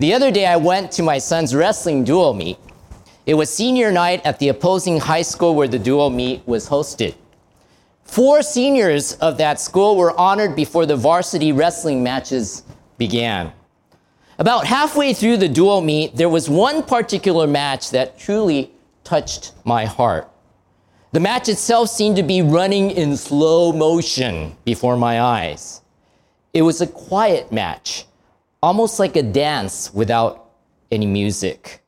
The other day, I went to my son's wrestling dual meet. It was senior night at the opposing high school where the dual meet was hosted. Four seniors of that school were honored before the varsity wrestling matches began. About halfway through the dual meet, there was one particular match that truly touched my heart. The match itself seemed to be running in slow motion before my eyes. It was a quiet match, almost like a dance without any music.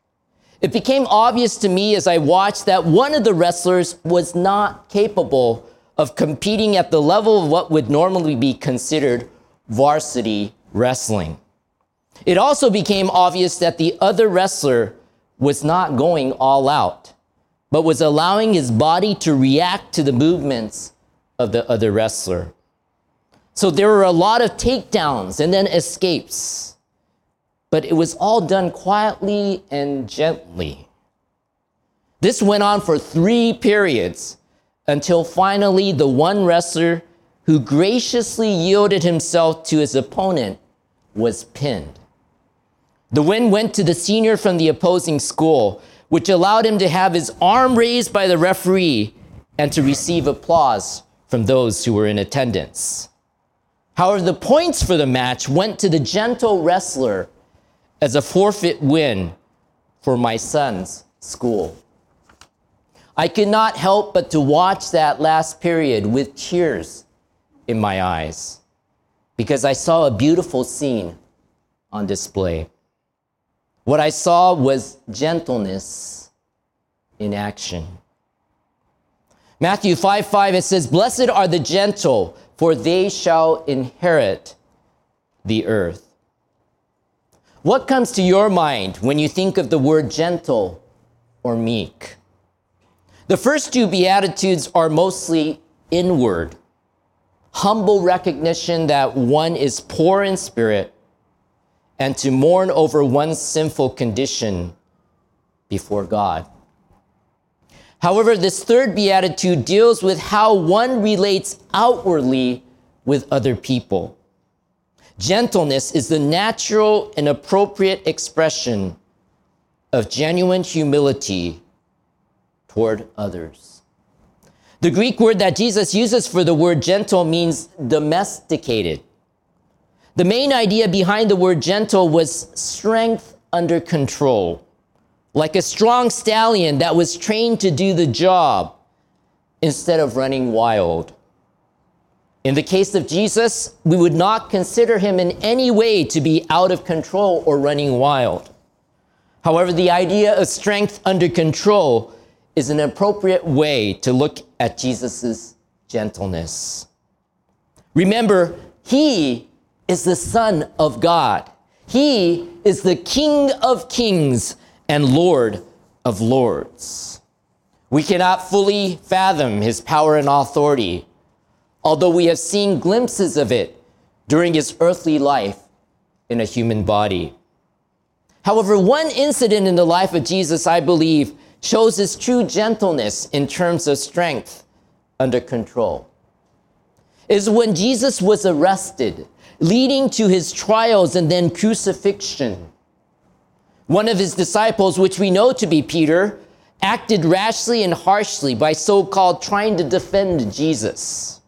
It became obvious to me as I watched that one of the wrestlers was not capable of competing at the level of what would normally be considered varsity wrestling. It also became obvious that the other wrestler was not going all out, but was allowing his body to react to the movements of the other wrestler. So there were a lot of takedowns and then escapes, but it was all done quietly and gently. This went on for three periods until finally the one wrestler who graciously yielded himself to his opponent was pinned. The win went to the senior from the opposing school, which allowed him to have his arm raised by the referee and to receive applause from those who were in attendance. However, the points for the match went to the gentle wrestler as a forfeit win for my son's school. I could not help but to watch that last period with tears in my eyes because I saw a beautiful scene on display. What I saw was gentleness in action. Matthew 5 5, it says, Blessed are the gentle, for they shall inherit the earth. What comes to your mind when you think of the word gentle or meek? The first two Beatitudes are mostly inward humble recognition that one is poor in spirit and to mourn over one's sinful condition before God. However, this third beatitude deals with how one relates outwardly with other people. Gentleness is the natural and appropriate expression of genuine humility toward others. The Greek word that Jesus uses for the word gentle means domesticated. The main idea behind the word gentle was strength under control, like a strong stallion that was trained to do the job instead of running wild. In the case of Jesus, we would not consider him in any way to be out of control or running wild. However, the idea of strength under control is an appropriate way to look at Jesus' gentleness. Remember, he is the Son of God. He is the King of kings and Lord of lords. We cannot fully fathom his power and authority, although we have seen glimpses of it during his earthly life in a human body. However, one incident in the life of Jesus, I believe, shows his true gentleness in terms of strength under control. Is when Jesus was arrested, leading to his trials and then crucifixion. One of his disciples, which we know to be Peter, acted rashly and harshly by so called trying to defend Jesus.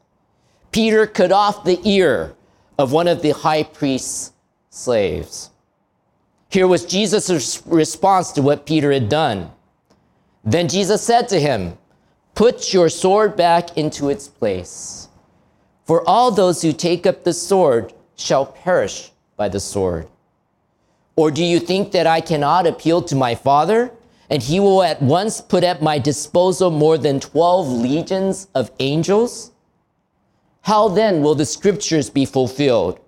Peter cut off the ear of one of the high priest's slaves. Here was Jesus' response to what Peter had done. Then Jesus said to him, Put your sword back into its place. For all those who take up the sword shall perish by the sword. Or do you think that I cannot appeal to my Father, and he will at once put at my disposal more than 12 legions of angels? How then will the scriptures be fulfilled,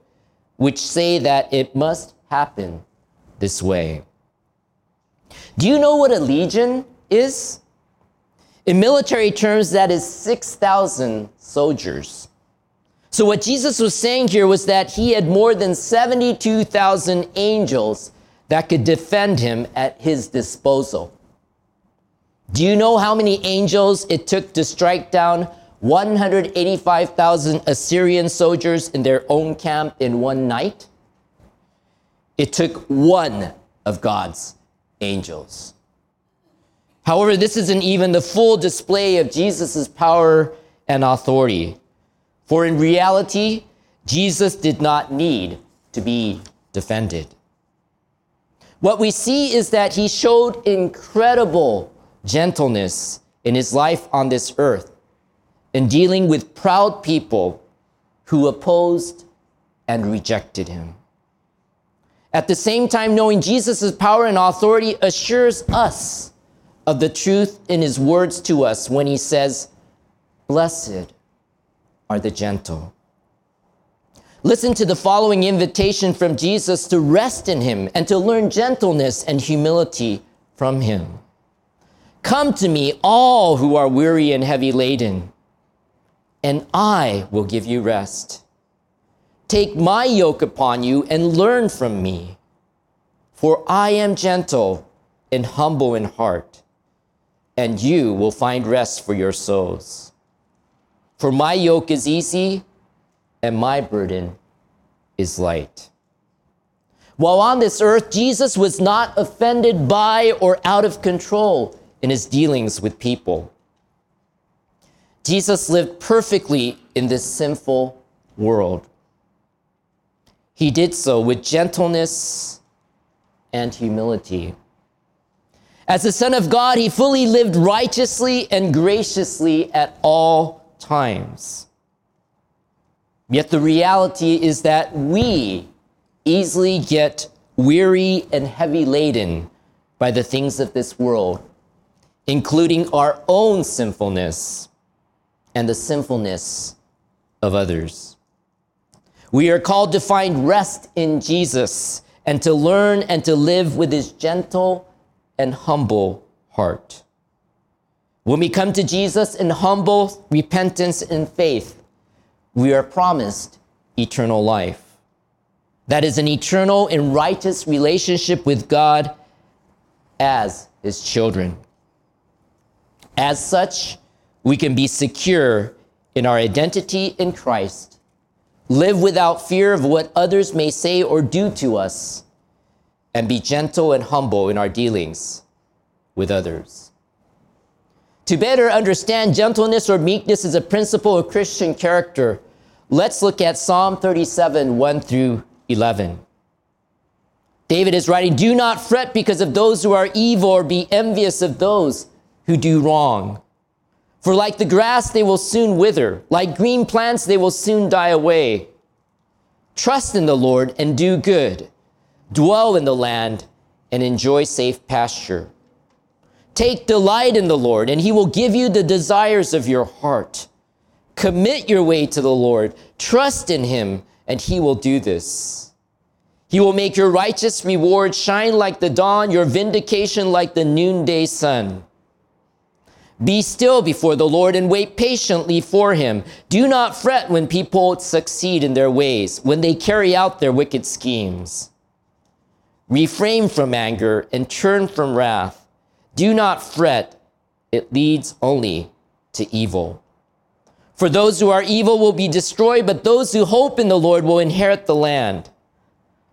which say that it must happen this way? Do you know what a legion is? In military terms, that is 6,000 soldiers. So, what Jesus was saying here was that he had more than 72,000 angels that could defend him at his disposal. Do you know how many angels it took to strike down 185,000 Assyrian soldiers in their own camp in one night? It took one of God's angels. However, this isn't even the full display of Jesus' power and authority. For in reality, Jesus did not need to be defended. What we see is that he showed incredible gentleness in his life on this earth in dealing with proud people who opposed and rejected him. At the same time, knowing Jesus' power and authority assures us of the truth in his words to us when he says, Blessed are the gentle. Listen to the following invitation from Jesus to rest in him and to learn gentleness and humility from him. Come to me, all who are weary and heavy laden, and I will give you rest. Take my yoke upon you and learn from me. For I am gentle and humble in heart, and you will find rest for your souls. For my yoke is easy and my burden is light. While on this earth, Jesus was not offended by or out of control in his dealings with people. Jesus lived perfectly in this sinful world. He did so with gentleness and humility. As the Son of God, he fully lived righteously and graciously at all times. Yet the reality is that we easily get weary and heavy laden by the things of this world, including our own sinfulness and the sinfulness of others. We are called to find rest in Jesus and to learn and to live with his gentle and humble heart. When we come to Jesus in humble repentance and faith, we are promised eternal life. That is an eternal and righteous relationship with God as his children. As such, we can be secure in our identity in Christ live without fear of what others may say or do to us, and be gentle and humble in our dealings with others. To better understand gentleness or meekness as a principle of Christian character, let's look at Psalm 37, 1 through 11. David is writing, Do not fret because of those who are evil or be envious of those who do wrong. For like the grass, they will soon wither. Like green plants, they will soon die away. Trust in the Lord and do good. Dwell in the land and enjoy safe pasture. Take delight in the Lord, and he will give you the desires of your heart. Commit your way to the Lord. Trust in him, and he will do this. He will make your righteous reward shine like the dawn, your vindication like the noonday sun. Be still before the Lord and wait patiently for him. Do not fret when people succeed in their ways, when they carry out their wicked schemes. Refrain from anger and turn from wrath. Do not fret, it leads only to evil. For those who are evil will be destroyed, but those who hope in the Lord will inherit the land.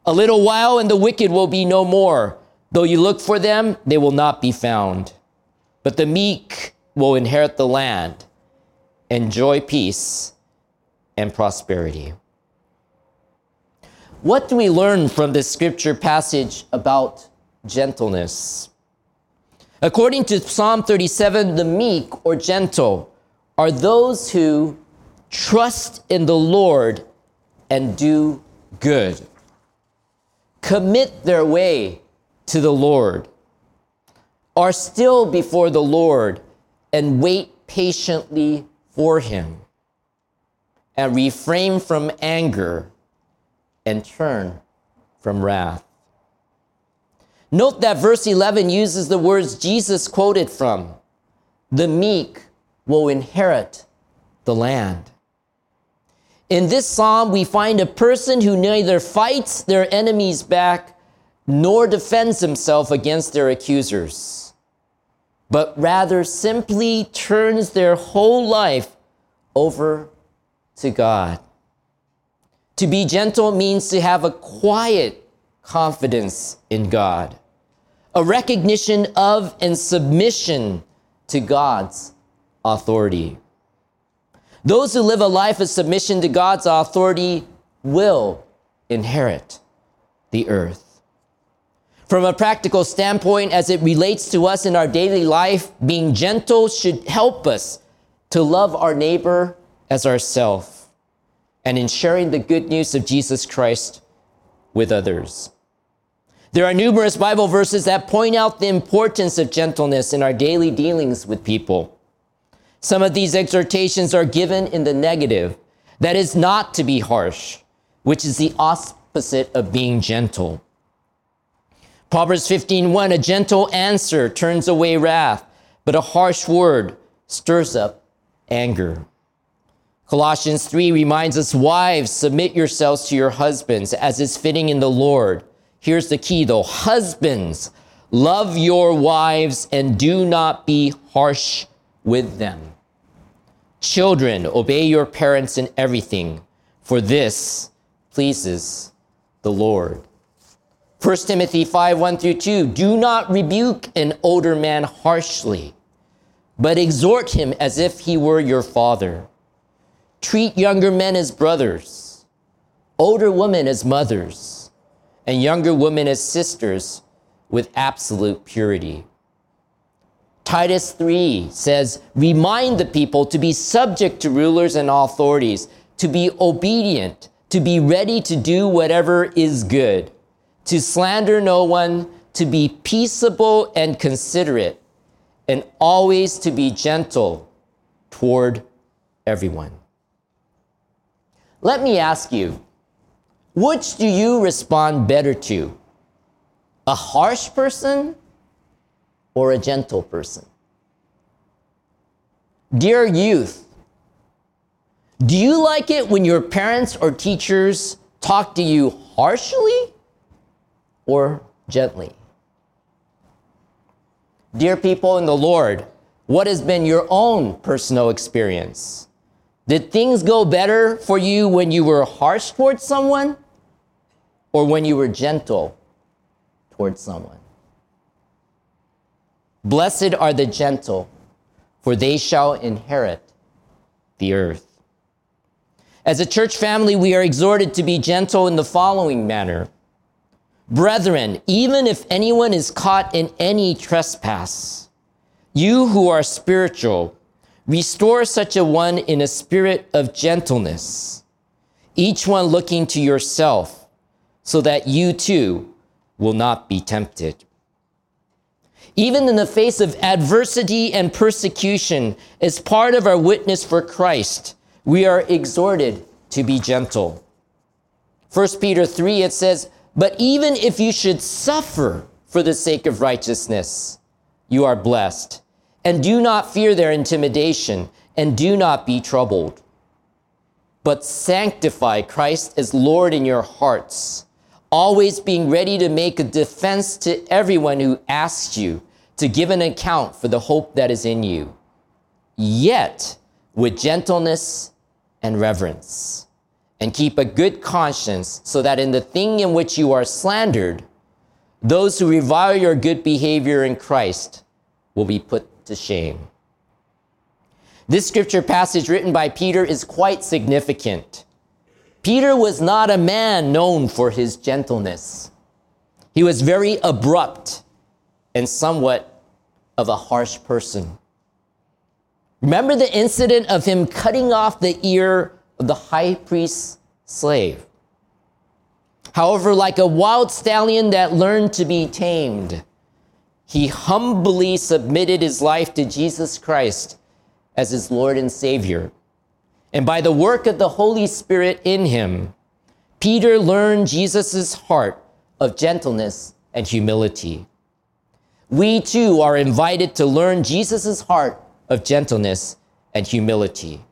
A little while and the wicked will be no more. Though you look for them, they will not be found. But the meek will inherit the land, enjoy peace and prosperity. What do we learn from this scripture passage about gentleness? According to Psalm 37, the meek or gentle are those who trust in the Lord and do good. Commit their way to the Lord are still before the Lord and wait patiently for him, and refrain from anger and turn from wrath. Note that verse 11 uses the words Jesus quoted from the meek will inherit the land. In this psalm, we find a person who neither fights their enemies back nor defends himself against their accusers but rather simply turns their whole life over to God. To be gentle means to have a quiet confidence in God, a recognition of and submission to God's authority. Those who live a life of submission to God's authority will inherit the earth. From a practical standpoint, as it relates to us in our daily life, being gentle should help us to love our neighbor as ourselves and in sharing the good news of Jesus Christ with others. There are numerous Bible verses that point out the importance of gentleness in our daily dealings with people. Some of these exhortations are given in the negative, that is not to be harsh, which is the opposite of being gentle. Proverbs 15:1 A gentle answer turns away wrath, but a harsh word stirs up anger. Colossians 3 reminds us wives submit yourselves to your husbands as is fitting in the Lord. Here's the key though husbands love your wives and do not be harsh with them. Children obey your parents in everything for this pleases the Lord. 1 Timothy 5 1 through 2 Do not rebuke an older man harshly, but exhort him as if he were your father. Treat younger men as brothers, older women as mothers, and younger women as sisters with absolute purity. Titus 3 says, Remind the people to be subject to rulers and authorities, to be obedient to be ready to do whatever is good, to slander no one, to be peaceable and considerate, and always to be gentle toward everyone. Let me ask you, which do you respond better to? A harsh person or a gentle person? Dear youth, do you like it when your parents or teachers talk to you harshly or gently? Dear people in the Lord, what has been your own personal experience? Did things go better for you when you were harsh towards someone or when you were gentle towards someone? Blessed are the gentle, for they shall inherit the earth. As a church family, we are exhorted to be gentle in the following manner. Brethren, even if anyone is caught in any trespass, you who are spiritual, restore such a one in a spirit of gentleness, each one looking to yourself, so that you too will not be tempted. Even in the face of adversity and persecution, as part of our witness for Christ, we are exhorted to be gentle. 1 Peter 3, it says, But even if you should suffer for the sake of righteousness, you are blessed. And do not fear their intimidation, and do not be troubled. But sanctify Christ as Lord in your hearts, always being ready to make a defense to everyone who asks you to give an account for the hope that is in you. Yet, with gentleness and reverence, and keep a good conscience, so that in the thing in which you are slandered, those who revile your good behavior in Christ will be put to shame. This scripture passage written by Peter is quite significant. Peter was not a man known for his gentleness. He was very abrupt and somewhat of a harsh person. Remember the incident of him cutting off the ear of the high priest's slave. However, like a wild stallion that learned to be tamed, he humbly submitted his life to Jesus Christ as his Lord and Savior. And by the work of the Holy Spirit in him, Peter learned Jesus' heart of gentleness and humility. We too are invited to learn Jesus' heart of gentleness and humility.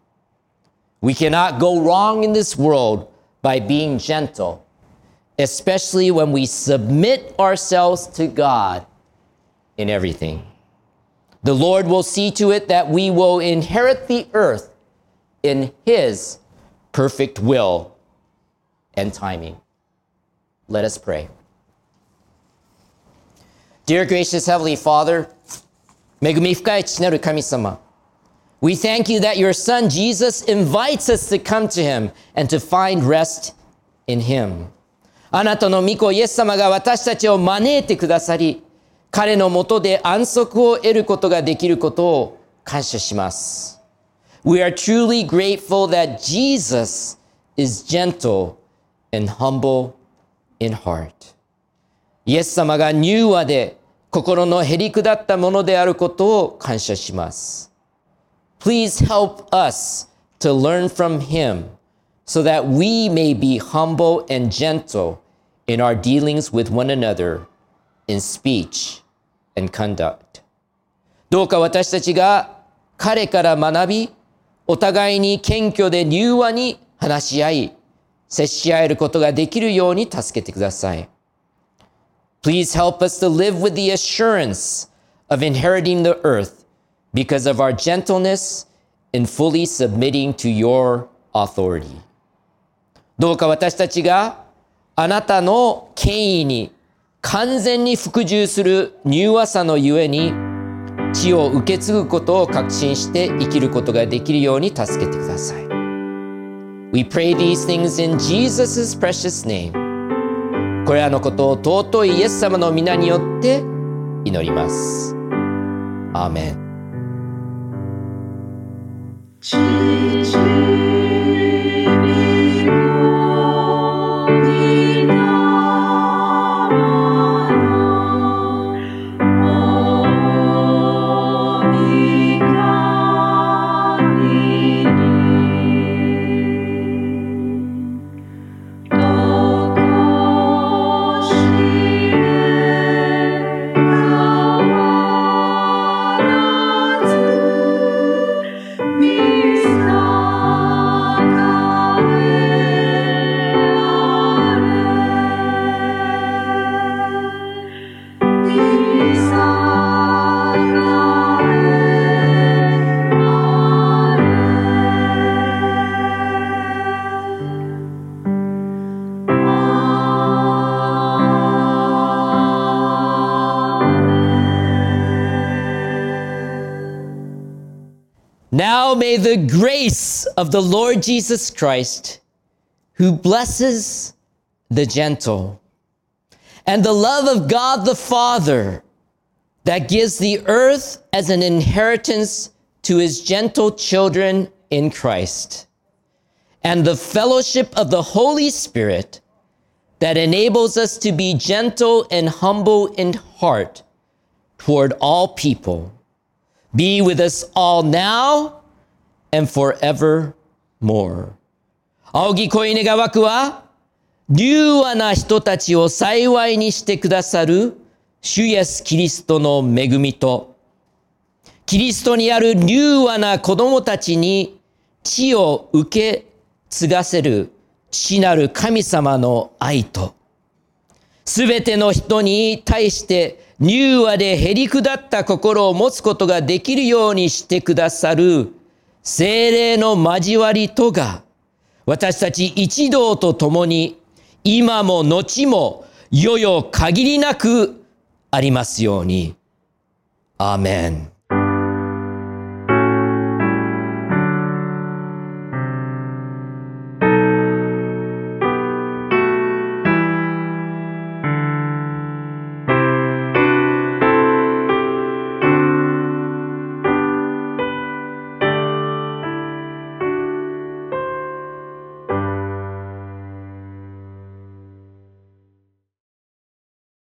We cannot go wrong in this world by being gentle, especially when we submit ourselves to God in everything. The Lord will see to it that we will inherit the earth in His perfect will and timing. Let us pray. Dear gracious Heavenly Father, 恵み深い父なる神様、We thank you that your Son Jesus invites us to come to Him and to find rest in Him. あなたの御子イエス様が私たちを招いてくださり、 彼のもとで安息を得ることができることを感謝します。We are truly grateful that Jesus is gentle and humble in heart. イエス様が柔和で心のへり下ったものであることを感謝します。Please help us to learn from him so that we may be humble and gentle in our dealings with one another in speech and conduct. どうか私たちが彼から学び、お互いに謙虚で柔和に話し合い、接し合えることができるように助けてください。Please help us to live with the assurance of inheriting the earth because of our gentleness in fully submitting to your authority. どうか私たちがあなたの権威に完全に服従する柔和さのゆえに地を受け継ぐことを確信して生きることができるように助けてください。We pray these things in Jesus' precious name. これらのことを尊いイエス様の皆によって祈ります。アーメン。Now may the grace of the Lord Jesus Christ, who blesses the gentle, and the love of God the Father, that gives the earth as an inheritance to his gentle children in Christ, and the fellowship of the Holy Spirit, that enables us to be gentle and humble in heart toward all people be with us all now and forevermore. 仰ぎ恋願わくは、柔和な人たちを幸いにしてくださる主イエスキリストの恵みと、キリストにある柔和な子供たちに地を受け継がせる父なる神様の愛と、すべての人に対して柔和でへりくだった心を持つことができるようにしてくださる精霊の交わりとが私たち一同と共に今も後も余々限りなくありますように。アーメン。